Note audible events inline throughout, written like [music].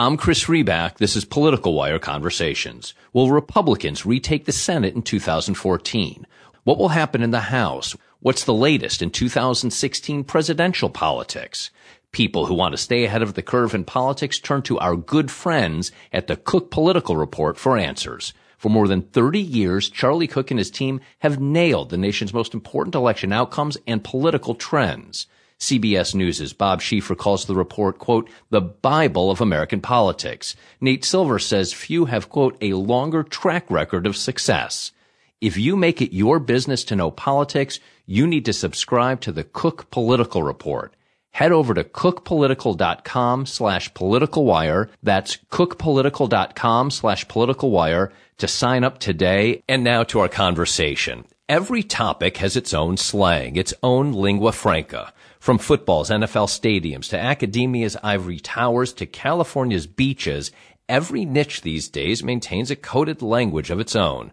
I'm Chris Riback. This is Political Wire Conversations. Will Republicans retake the Senate in 2014? What will happen in the House? What's the latest in 2016 presidential politics? People who want to stay ahead of the curve in politics turn to our good friends at the Cook Political Report for answers. For more than 30 years, Charlie Cook and his team have nailed the nation's most important election outcomes and political trends. CBS News' Bob Schieffer calls the report, quote, the Bible of American politics. Nate Silver says few have, quote, a longer track record of success. If you make it your business to know politics, you need to subscribe to the Cook Political Report. Head over to cookpolitical.com slash political wire. That's cookpolitical.com slash political wire to sign up today. And now to our conversation. Every topic has its own slang, its own lingua franca. From football's NFL stadiums to academia's ivory towers to California's beaches, every niche these days maintains a coded language of its own.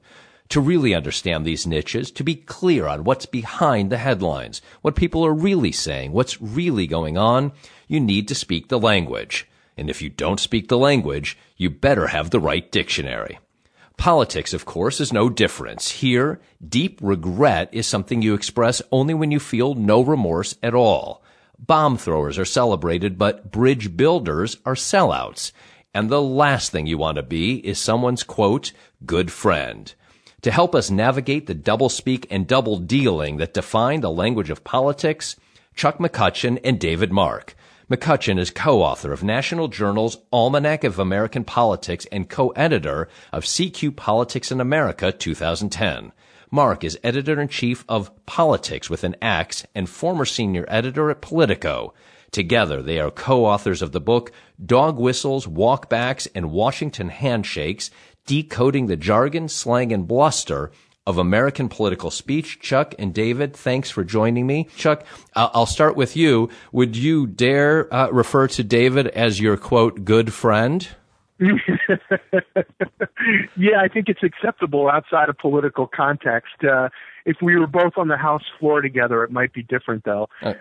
To really understand these niches, to be clear on what's behind the headlines, what people are really saying, what's really going on, you need to speak the language. And if you don't speak the language, you better have the right dictionary. Politics, of course, is no difference. Here, deep regret is something you express only when you feel no remorse at all. Bomb throwers are celebrated, but bridge builders are sellouts. And the last thing you want to be is someone's quote, good friend. To help us navigate the doublespeak and double dealing that define the language of politics, Chuck McCutcheon and David Mark. McCutcheon is co-author of National Journal's Almanac of American Politics and co-editor of CQ Politics in America 2010. Mark is editor-in-chief of Politics with an X and former senior editor at Politico. Together, they are co-authors of the book Dog Whistles, Walkbacks, and Washington Handshakes, Decoding the Jargon, Slang, and Bluster of American political speech. Chuck and David, thanks for joining me. Chuck, I'll start with you. Would you dare uh, refer to David as your quote, good friend? [laughs] yeah, I think it's acceptable outside of political context. Uh, if we were both on the House floor together, it might be different, though. Uh,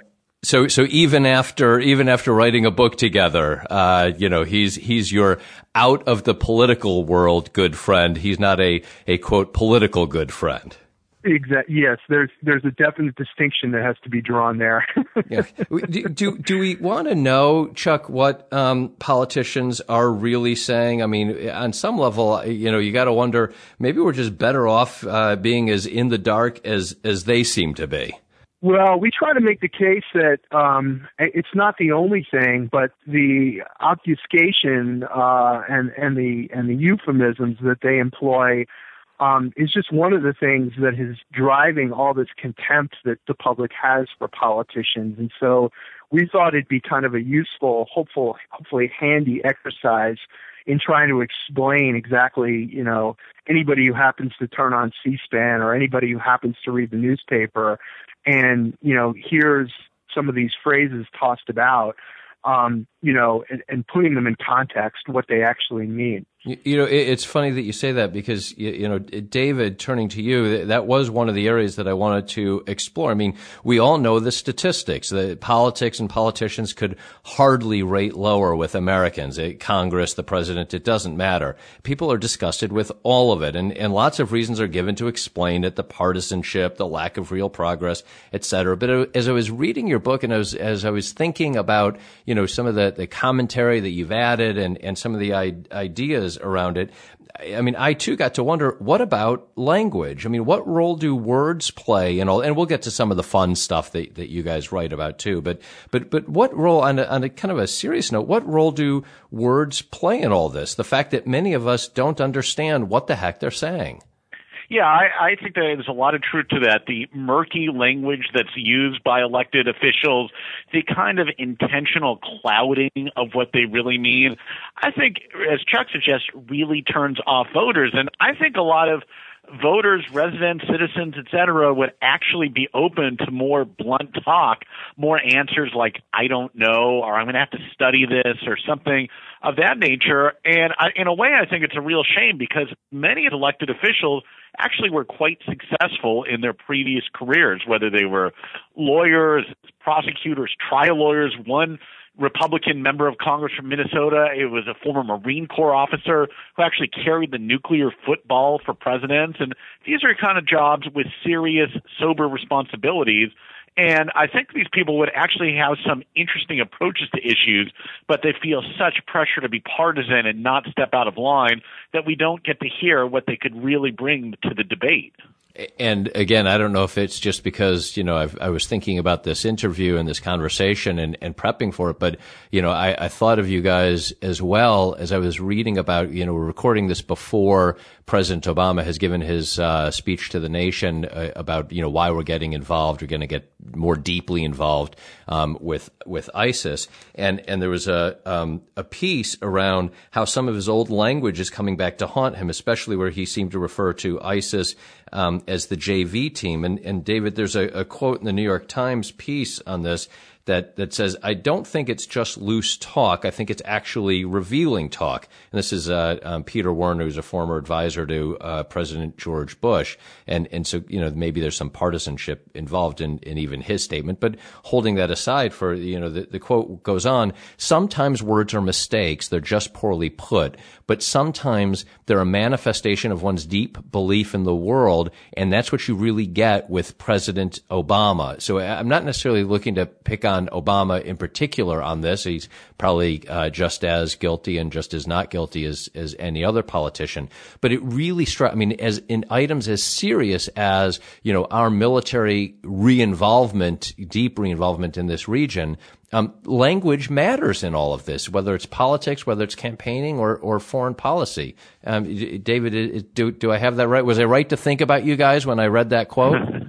so, so even after, even after writing a book together, uh, you know, he's, he's your out of the political world good friend. He's not a, a quote, political good friend. Exactly. Yes, there's there's a definite distinction that has to be drawn there. [laughs] yeah. Do, do, do we want to know, Chuck, what um, politicians are really saying? I mean, on some level, you know, you got to wonder maybe we're just better off uh, being as in the dark as as they seem to be. Well, we try to make the case that um, it's not the only thing, but the obfuscation uh, and and the and the euphemisms that they employ um, is just one of the things that is driving all this contempt that the public has for politicians. And so we thought it'd be kind of a useful, hopeful, hopefully handy exercise in trying to explain exactly, you know, anybody who happens to turn on C-SPAN or anybody who happens to read the newspaper and you know hears some of these phrases tossed about um, you know, and, and, putting them in context, what they actually mean. You, know, it, it's funny that you say that because you, know, David, turning to you, that was one of the areas that I wanted to explore. I mean, we all know the statistics that politics and politicians could hardly rate lower with Americans. Congress, the president, it doesn't matter. People are disgusted with all of it, and and lots of reasons are given to explain it: the partisanship, the lack of real progress, et cetera. But uh, as I was reading your book and as as I was thinking about, you know, some of the the commentary that you've added and, and some of the ideas around it. I mean, I too got to wonder, what about language? I mean, what role do words play in all, and we'll get to some of the fun stuff that, that you guys write about too, but, but, but what role, on a, on a kind of a serious note, what role do words play in all this? The fact that many of us don't understand what the heck they're saying. Yeah, I, I think there's a lot of truth to that. The murky language that's used by elected officials, the kind of intentional clouding of what they really mean, I think, as Chuck suggests, really turns off voters. And I think a lot of voters, residents, citizens, et cetera, would actually be open to more blunt talk, more answers like, I don't know, or I'm going to have to study this, or something of that nature. And I, in a way, I think it's a real shame because many of elected officials actually were quite successful in their previous careers, whether they were lawyers, prosecutors, trial lawyers. One Republican member of Congress from Minnesota. It was a former Marine Corps officer who actually carried the nuclear football for presidents. And these are kind of jobs with serious, sober responsibilities. And I think these people would actually have some interesting approaches to issues, but they feel such pressure to be partisan and not step out of line that we don't get to hear what they could really bring to the debate. And again, I don't know if it's just because, you know, I've, i was thinking about this interview and this conversation and, and prepping for it, but, you know, I, I, thought of you guys as well as I was reading about, you know, we're recording this before President Obama has given his uh, speech to the nation uh, about, you know, why we're getting involved. We're going to get more deeply involved um, with with ISIS. And and there was a um, a piece around how some of his old language is coming back to haunt him, especially where he seemed to refer to ISIS um, as the JV team. And, and David, there's a, a quote in the New York Times piece on this that, that says, I don't think it's just loose talk. I think it's actually revealing talk. And this is uh, um, Peter Wehner, who's a former advisor to uh, President George Bush. And, and so, you know, maybe there's some partisanship involved in, in even his statement. But holding that aside for, you know, the, the quote goes on, sometimes words are mistakes. They're just poorly put. But sometimes they're a manifestation of one's deep belief in the world. And that's what you really get with President Obama. So I'm not necessarily looking to pick on on Obama in particular on this. He's probably uh, just as guilty and just as not guilty as as any other politician. But it really struck. I mean, as in items as serious as you know our military reinvolvement, deep reinvolvement in this region. Um, language matters in all of this, whether it's politics, whether it's campaigning or, or foreign policy. Um, David, do, do I have that right? Was I right to think about you guys when I read that quote? [laughs]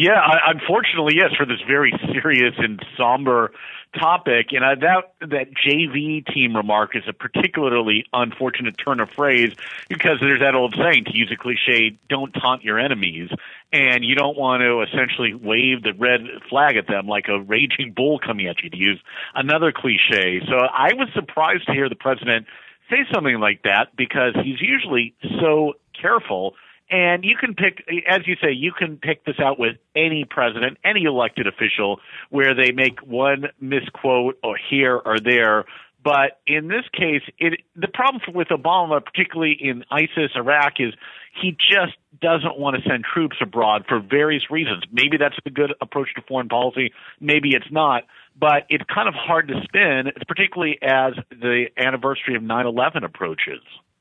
Yeah, I, unfortunately, yes, for this very serious and somber topic. And uh, that that JV team remark is a particularly unfortunate turn of phrase because there's that old saying to use a cliche: "Don't taunt your enemies," and you don't want to essentially wave the red flag at them like a raging bull coming at you. To use another cliche. So I was surprised to hear the president say something like that because he's usually so careful and you can pick, as you say, you can pick this out with any president, any elected official, where they make one misquote or here or there. But in this case, it, the problem with Obama, particularly in ISIS, Iraq, is he just doesn't want to send troops abroad for various reasons. Maybe that's a good approach to foreign policy. Maybe it's not. But it's kind of hard to spin, particularly as the anniversary of 9/11 approaches.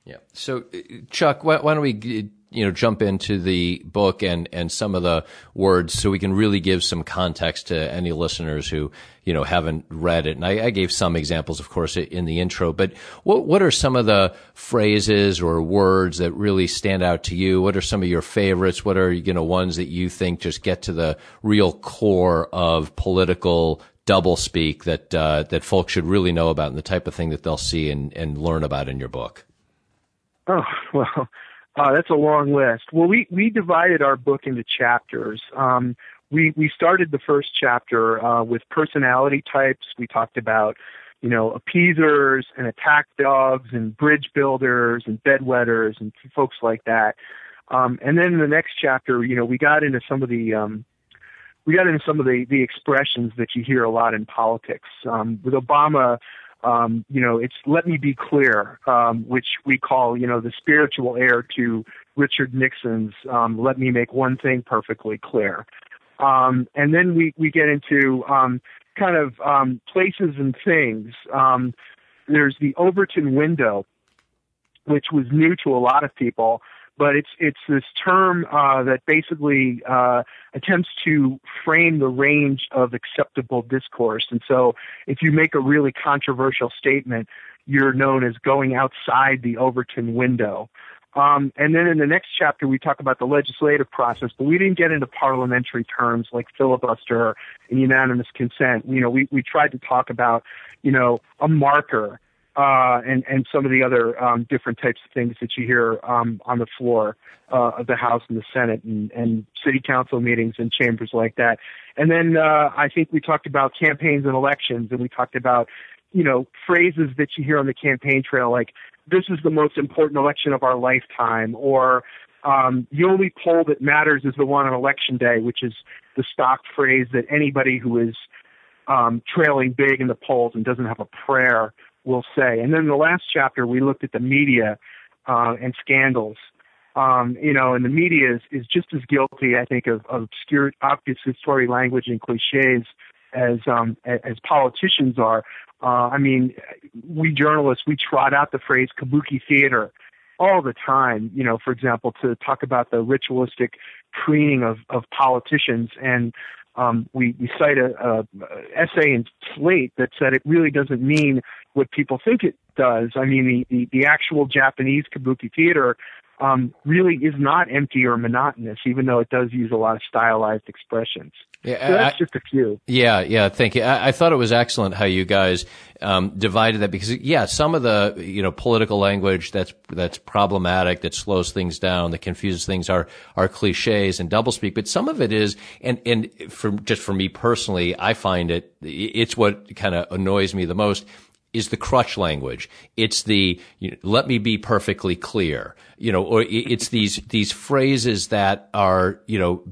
Yeah. So, uh, Chuck, why, why don't we you know, jump into the book and, and some of the words so we can really give some context to any listeners who, you know, haven't read it. And I, I gave some examples, of course, in the intro, but what, what are some of the phrases or words that really stand out to you? What are some of your favorites? What are, you know, ones that you think just get to the real core of political doublespeak that, uh, that folks should really know about and the type of thing that they'll see and, and learn about in your book? Oh, [laughs] well, uh, that's a long list. Well, we, we divided our book into chapters. Um, we, we started the first chapter uh, with personality types. We talked about, you know, appeasers and attack dogs and bridge builders and bedwetters and folks like that. Um, and then in the next chapter, you know, we got into some of the um, we got into some of the the expressions that you hear a lot in politics. Um, with Obama, um, you know, it's let me be clear, um, which we call, you know, the spiritual heir to Richard Nixon's um, let me make one thing perfectly clear. Um, and then we, we get into um, kind of um, places and things. Um, there's the Overton window, which was new to a lot of people but it's it's this term uh, that basically uh, attempts to frame the range of acceptable discourse. And so, if you make a really controversial statement, you're known as going outside the Overton window. Um, and then in the next chapter, we talk about the legislative process, but we didn't get into parliamentary terms like filibuster and unanimous consent. You know, we, we tried to talk about, you know, a marker uh, and and some of the other um, different types of things that you hear um, on the floor uh, of the House and the Senate and, and city council meetings and chambers like that. And then uh, I think we talked about campaigns and elections, and we talked about you know phrases that you hear on the campaign trail like "This is the most important election of our lifetime," or um, the only poll that matters is the one on election day, which is the stock phrase that anybody who is um, trailing big in the polls and doesn't have a prayer will say. And then the last chapter, we looked at the media uh, and scandals. Um, you know, and the media is, is just as guilty, I think, of, of obscure, obfuscatory language and cliches as um, as politicians are. Uh, I mean, we journalists we trot out the phrase kabuki theater all the time. You know, for example, to talk about the ritualistic preening of of politicians and um, we, we cite a, a, essay in Slate that said it really doesn't mean what people think it does. I mean, the, the, the actual Japanese kabuki theater um, really is not empty or monotonous, even though it does use a lot of stylized expressions. Yeah, so that's I, just a few. Yeah, yeah. Thank you. I, I thought it was excellent how you guys um, divided that because, yeah, some of the you know political language that's that's problematic, that slows things down, that confuses things are are cliches and doublespeak, but some of it is, and and for just for me personally, I find it it's what kind of annoys me the most is the crutch language. It's the you know, let me be perfectly clear, you know, or it's these these phrases that are you know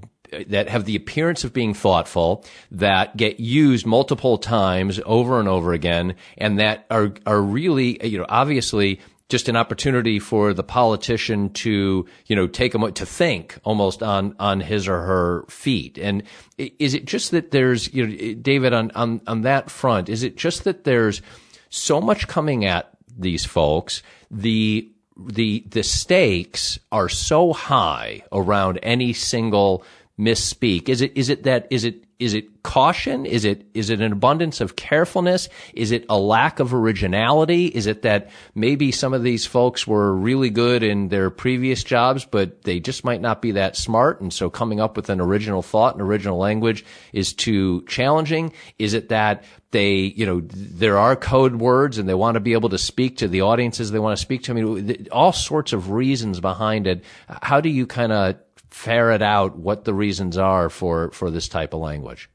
that have the appearance of being thoughtful, that get used multiple times over and over again, and that are are really you know obviously just an opportunity for the politician to, you know, take a moment to think almost on, on his or her feet. And is it just that there's, you know, David, on, on, on that front, is it just that there's, so much coming at these folks. The the the stakes are so high around any single misspeak. Is it is it that is it is it caution? Is it is it an abundance of carefulness? Is it a lack of originality? Is it that maybe some of these folks were really good in their previous jobs, but they just might not be that smart, and so coming up with an original thought and original language is too challenging? Is it that they, you know, there are code words and they want to be able to speak to the audiences they want to speak to? I mean, all sorts of reasons behind it. How do you kind of ferret out what the reasons are for, for this type of language?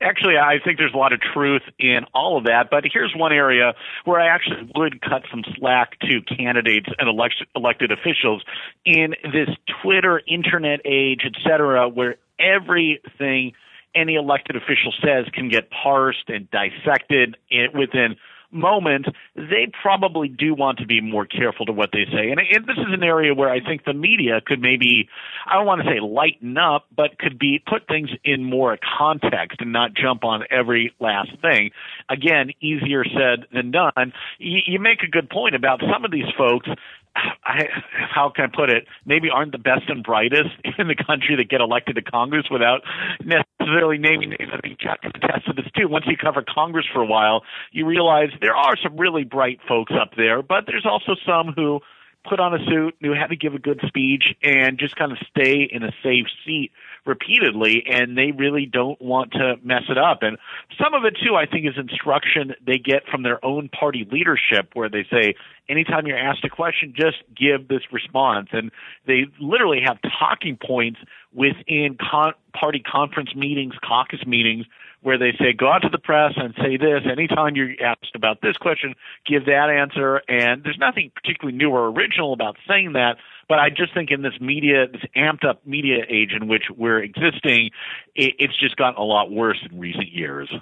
Actually, I think there's a lot of truth in all of that, but here's one area where I actually would cut some slack to candidates and elect- elected officials in this Twitter, internet age, et cetera, where everything any elected official says can get parsed and dissected within moment, they probably do want to be more careful to what they say. And, and this is an area where I think the media could maybe, I don't want to say lighten up, but could be put things in more context and not jump on every last thing. Again, easier said than done. You, you make a good point about some of these folks I, how can I put it? Maybe aren't the best and brightest [laughs] in the country that get elected to Congress without necessarily naming names. I think Jack can attest to this too. Once you cover Congress for a while, you realize there are some really bright folks up there, but there's also some who put on a suit, knew how to give a good speech, and just kind of stay in a safe seat repeatedly, and they really don't want to mess it up. And some of it, too, I think, is instruction they get from their own party leadership, where they say, anytime you're asked a question, just give this response. And they literally have talking points within con- party conference meetings, caucus meetings, where they say, go out to the press and say this. Anytime you're asked about this question, give that answer. And there's nothing particularly new or original about saying that. But I just think in this media, this amped up media age in which we're existing, it, it's just gotten a lot worse in recent years.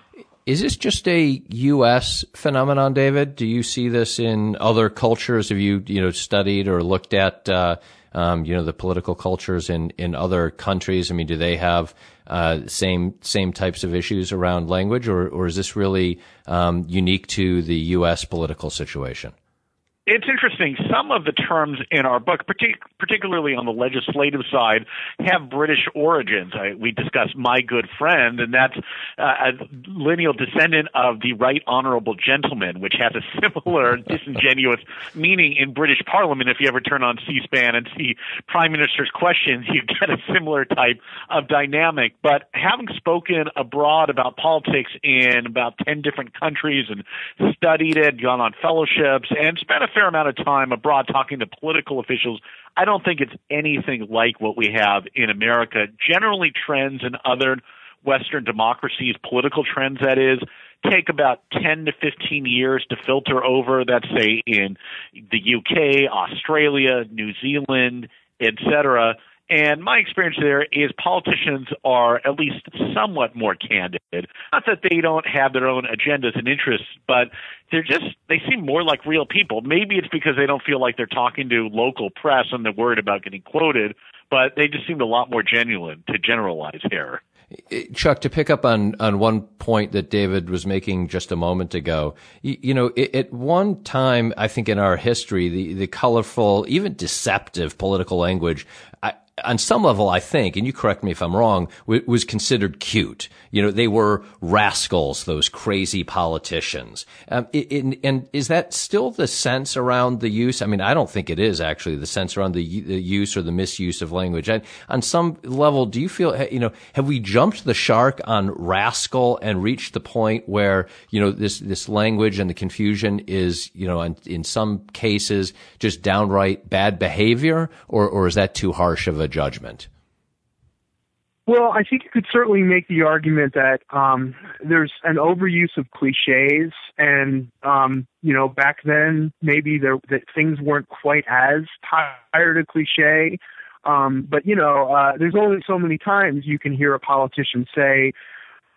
Is this just a U.S. phenomenon, David? Do you see this in other cultures? Have you, you know, studied or looked at, uh, um, you know, the political cultures in, in other countries? I mean, do they have uh, same same types of issues around language, or, or is this really um, unique to the U.S. political situation? It's interesting. Some of the terms in our book, partic- particularly on the legislative side, have British origins. I, we discuss my good friend, and that's uh, a lineal descendant of the Right Honourable Gentleman, which has a similar [laughs] disingenuous meaning in British Parliament. If you ever turn on C-SPAN and see Prime Minister's questions, you get a similar type of dynamic. But having spoken abroad about politics in about 10 different countries and studied it, gone on fellowships, and spent a fair amount of time abroad talking to political officials. I don't think it's anything like what we have in America. Generally, trends in other Western democracies, political trends that is, take about 10 to 15 years to filter over. That's say in the UK, Australia, New Zealand, etc. And my experience there is politicians are at least somewhat more candid. Not that they don't have their own agendas and interests, but they're just, they seem more like real people. Maybe it's because they don't feel like they're talking to local press and they're worried about getting quoted, but they just seem a lot more genuine to generalize here. Eh, Chuck, to pick up on, on one point that David was making just a moment ago, you, you know, it, at one time, I think in our history, the, the colorful, even deceptive political language, I, on some level, I think, and you correct me if I'm wrong, w- was considered cute. You know, they were rascals, those crazy politicians. Um, in, and is that still the sense around the use? I mean, I don't think it is actually the sense around the, the use or the misuse of language. And on some level, do you feel, you know, have we jumped the shark on rascal and reached the point where, you know, this, this language and the confusion is, you know, in, in some cases just downright bad behavior or, or is that too harsh of a judgment? Well, I think you could certainly make the argument that um, there's an overuse of cliches, and um, you know, back then maybe there that things weren't quite as tired of cliche. Um, but you know, uh, there's only so many times you can hear a politician say,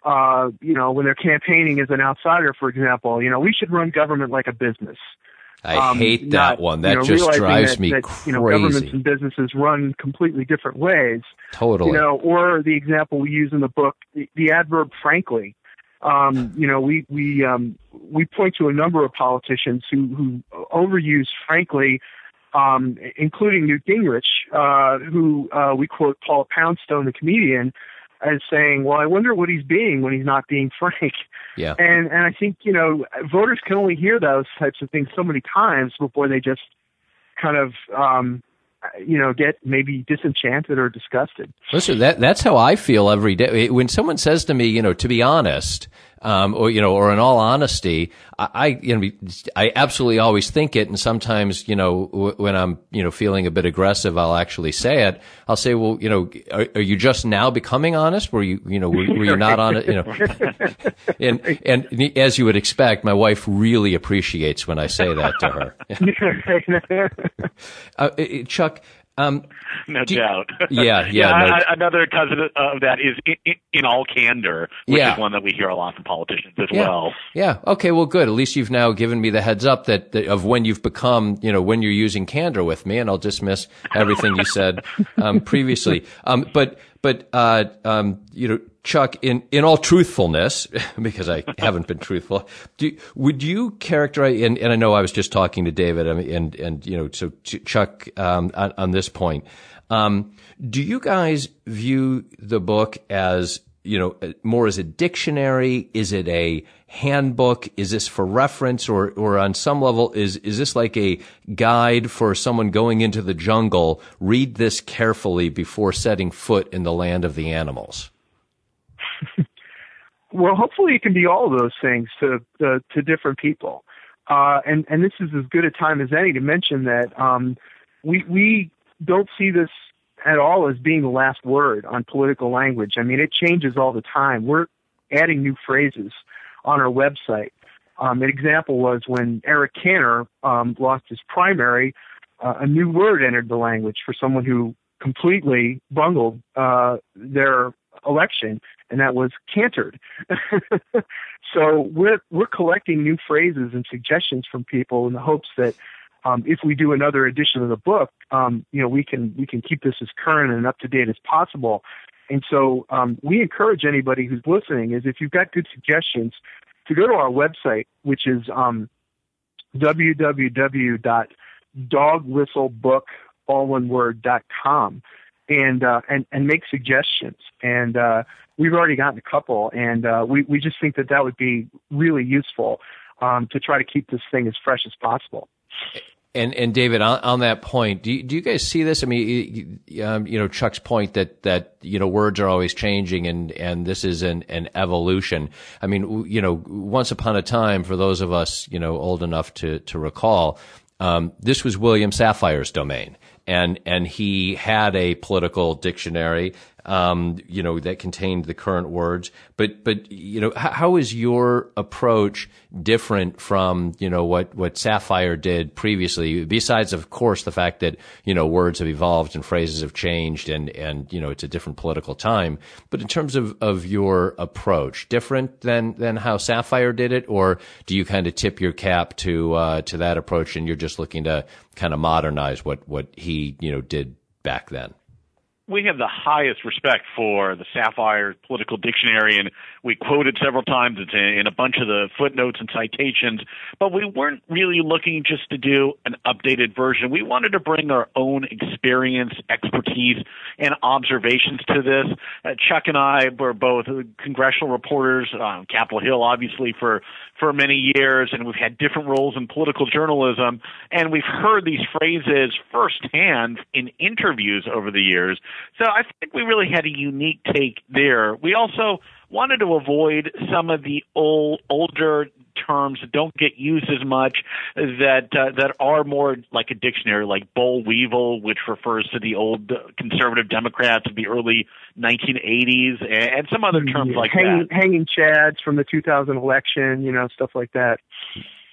uh, you know, when they're campaigning as an outsider, for example, you know, we should run government like a business. I um, hate that not, one. That you know, just drives that, me that, crazy. You know, governments and businesses run completely different ways. Totally. You know, or the example we use in the book, the, the adverb "frankly." Um, you know, we we um, we point to a number of politicians who who overuse "frankly," um, including Newt Gingrich, uh, who uh, we quote Paula Poundstone, the comedian, as saying, "Well, I wonder what he's being when he's not being [laughs] frank." Yeah. And and I think you know voters can only hear those types of things so many times before they just kind of um, you know get maybe disenchanted or disgusted. Listen, that that's how I feel every day. When someone says to me, you know, to be honest, um, or you know, or in all honesty, I, I, you know, I absolutely always think it, and sometimes, you know, w- when I'm, you know, feeling a bit aggressive, I'll actually say it. I'll say, well, you know, are, are you just now becoming honest? Were you, you know, were, were you not honest? You know, [laughs] and and as you would expect, my wife really appreciates when I say that to her. [laughs] [laughs] uh, Chuck, um, no doubt. [laughs] Yeah, yeah. yeah no. I, another cousin of that is in, in, all candor, which yeah. is one that we hear a lot from politicians as yeah. well. Yeah. Okay. Well, good. At least you've now given me the heads up that, that, of when you've become, you know, when you're using candor with me, and I'll dismiss everything you said um, previously. [laughs] Um, but but uh, um, you know, Chuck, in, in all truthfulness, [laughs] because I haven't been truthful, do, would you characterize? And, and, I know I was just talking to David, and and you know, so Chuck, um, on, on, this point, um, do you guys view the book as you know more as a dictionary? Is it a handbook? Is this for reference, or or on some level is is this like a guide for someone going into the jungle? Read this carefully before setting foot in the land of the animals. [laughs] well, hopefully it can be all of those things to uh, to different people. Uh, and and this is as good a time as any to mention that um, we we don't see this at all as being the last word on political language. I mean, it changes all the time. We're adding new phrases on our website. Um, an example was when Eric Cantor um, lost his primary, uh, a new word entered the language for someone who completely bungled uh, their election, and that was Cantored. [laughs] so we're we're collecting new phrases and suggestions from people in the hopes that um, if we do another edition of the book, um, you know, we can we can keep this as current and up to date as possible. And so um, we encourage anybody who's listening is if you've got good suggestions to go to our website, which is um, www.dogwhistlebook all one word dot com and uh, and and make suggestions. And uh, we've already gotten a couple, and uh, we we just think that that would be really useful um, to try to keep this thing as fresh as possible. And and David, on, on that point, do you, do you guys see this? I mean, um, you know, Chuck's point that that you know words are always changing, and and this is an an evolution. I mean, you know, once upon a time, for those of us you know old enough to to recall, um, this was William Safire's domain and and he had a political dictionary um, you know, that contained the current words. But, but, you know, how, how is your approach different from, you know, what, what Safire did previously? Besides, of course, the fact that, you know, words have evolved and phrases have changed and, and, you know, it's a different political time. But in terms of, of your approach, different than, than how Safire did it? Or do you kind of tip your cap to, uh, to that approach and you're just looking to kind of modernize what, what he, you know, did back then? We have the highest respect for the Safire Political Dictionary, and we quoted several times. It's in a bunch of the footnotes and citations, but we weren't really looking just to do an updated version. We wanted to bring our own experience, expertise, and observations to this. Uh, Chuck and I were both congressional reporters on Capitol Hill, obviously, for for many years, and we've had different roles in political journalism, and we've heard these phrases firsthand in interviews over the years. So I think we really had a unique take there. We also wanted to avoid some of the old, older terms that don't get used as much that uh, that are more like a dictionary, like boll weevil, which refers to the old conservative Democrats of the early 1980s, and some other terms yeah, like hanging, that. Hanging chads from the 2000 election, you know, stuff like that.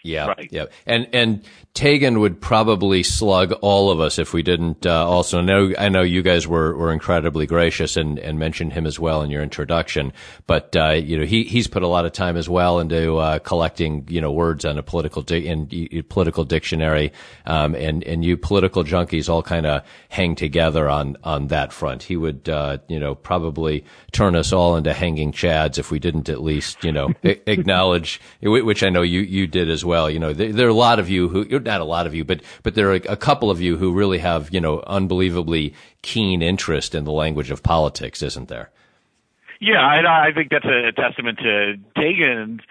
Yeah, right. yeah, and and Taegan would probably slug all of us if we didn't uh, also know. I know you guys were, were incredibly gracious and, and mentioned him as well in your introduction, but uh, you know he he's put a lot of time as well into uh, collecting you know words on a political di- in, in political dictionary, um, and and you political junkies all kind of hang together on on that front. He would uh, you know probably turn us all into hanging chads if we didn't at least you know [laughs] acknowledge which I know you you did as well well. You know, there, there, are a lot of you who, not a lot of you, but, but there are a, couple of you who really have, you know, unbelievably keen interest in the language of politics, isn't there? Yeah, I, I think that's a testament to Taegan's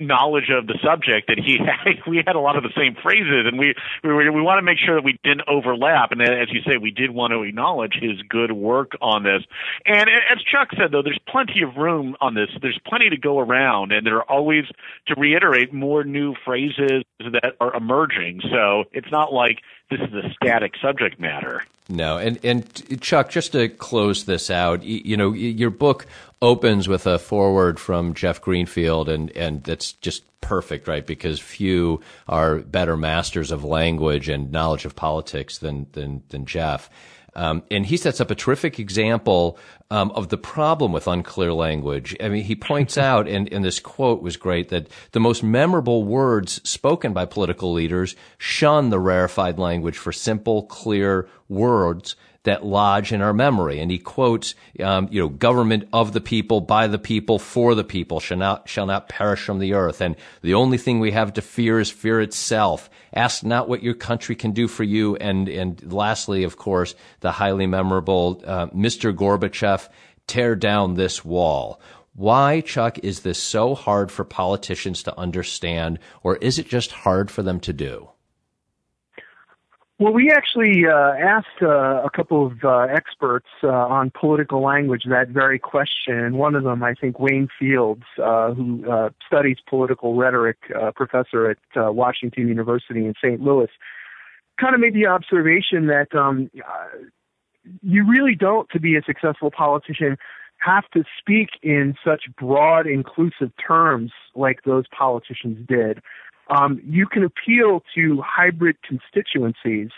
knowledge of the subject that he [laughs] had. We had a lot of the same phrases, and we we, we want to make sure that we didn't overlap. And as you say, we did want to acknowledge his good work on this. And as Chuck said, though, there's plenty of room on this. There's plenty to go around, and there are always, to reiterate, more new phrases that are emerging. So it's not like this is a static subject matter. No, and and Chuck, just to close this out, you, know, your book opens with a foreword from Jeff Greenfield, and and that's just perfect, right? Because few are better masters of language and knowledge of politics than than than Jeff. Um, and he sets up a terrific example um, of the problem with unclear language. I mean, he points [laughs] out, and, and this quote was great, that the most memorable words spoken by political leaders shun the rarefied language for simple, clear words that lodge in our memory. And he quotes, um, you know, government of the people, by the people, for the people shall not, shall not perish from the earth. And the only thing we have to fear is fear itself. Ask not what your country can do for you. And, and lastly, of course, the highly memorable, uh, Mr. Gorbachev, tear down this wall. Why, Chuck, is this so hard for politicians to understand, or is it just hard for them to do? Well, we actually uh, asked uh, a couple of uh, experts uh, on political language that very question, and one of them, I think, Wayne Fields, uh, who uh, studies political rhetoric, professor at Washington University in St. Louis, kind of made the observation that um, you really don't, to be a successful politician, have to speak in such broad, inclusive terms like those politicians did um, you can appeal to hybrid constituencies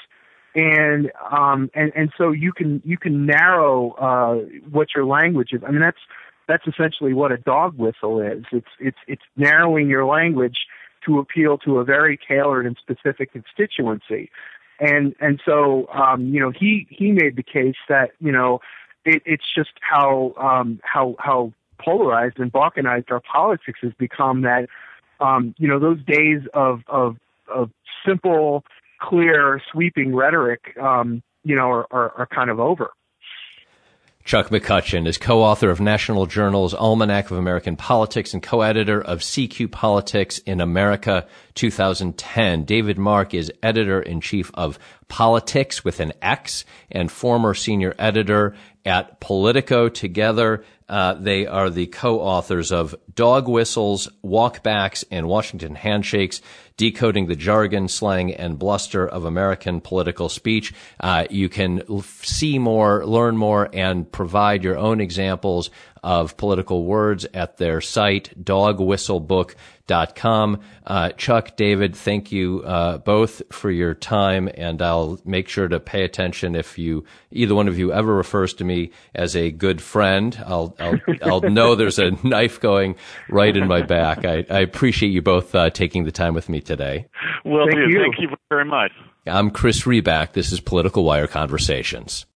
and um, and and so you can you can narrow uh, what your language is. I mean that's that's essentially what a dog whistle is. It's it's it's narrowing your language to appeal to a very tailored and specific constituency. And and so um, you know he he made the case that you know it, it's just how um, how how polarized and balkanized our politics has become that um, you know, those days of, of, of simple, clear, sweeping rhetoric, um, you know, are, are, are kind of over. Chuck McCutcheon is co-author of National Journal's Almanac of American Politics and co-editor of CQ Politics in America 2010. David Mark is editor in chief of Politics with an X and former senior editor at Politico together. Uh, they are the co-authors of Dog Whistles, Walkbacks, and Washington Handshakes, Decoding the Jargon, Slang, and Bluster of American Political Speech. Uh, you can see more, learn more, and provide your own examples of political words at their site, dogwhistlebook.com. Uh, Chuck, David, thank you uh, both for your time, and I'll make sure to pay attention if you either one of you ever refers to me as a good friend. I'll I'll, [laughs] I'll know there's a knife going right in my back. I, I appreciate you both uh, taking the time with me today. Will thank. You. Thank you very much. I'm Chris Riback. This is Political Wire Conversations.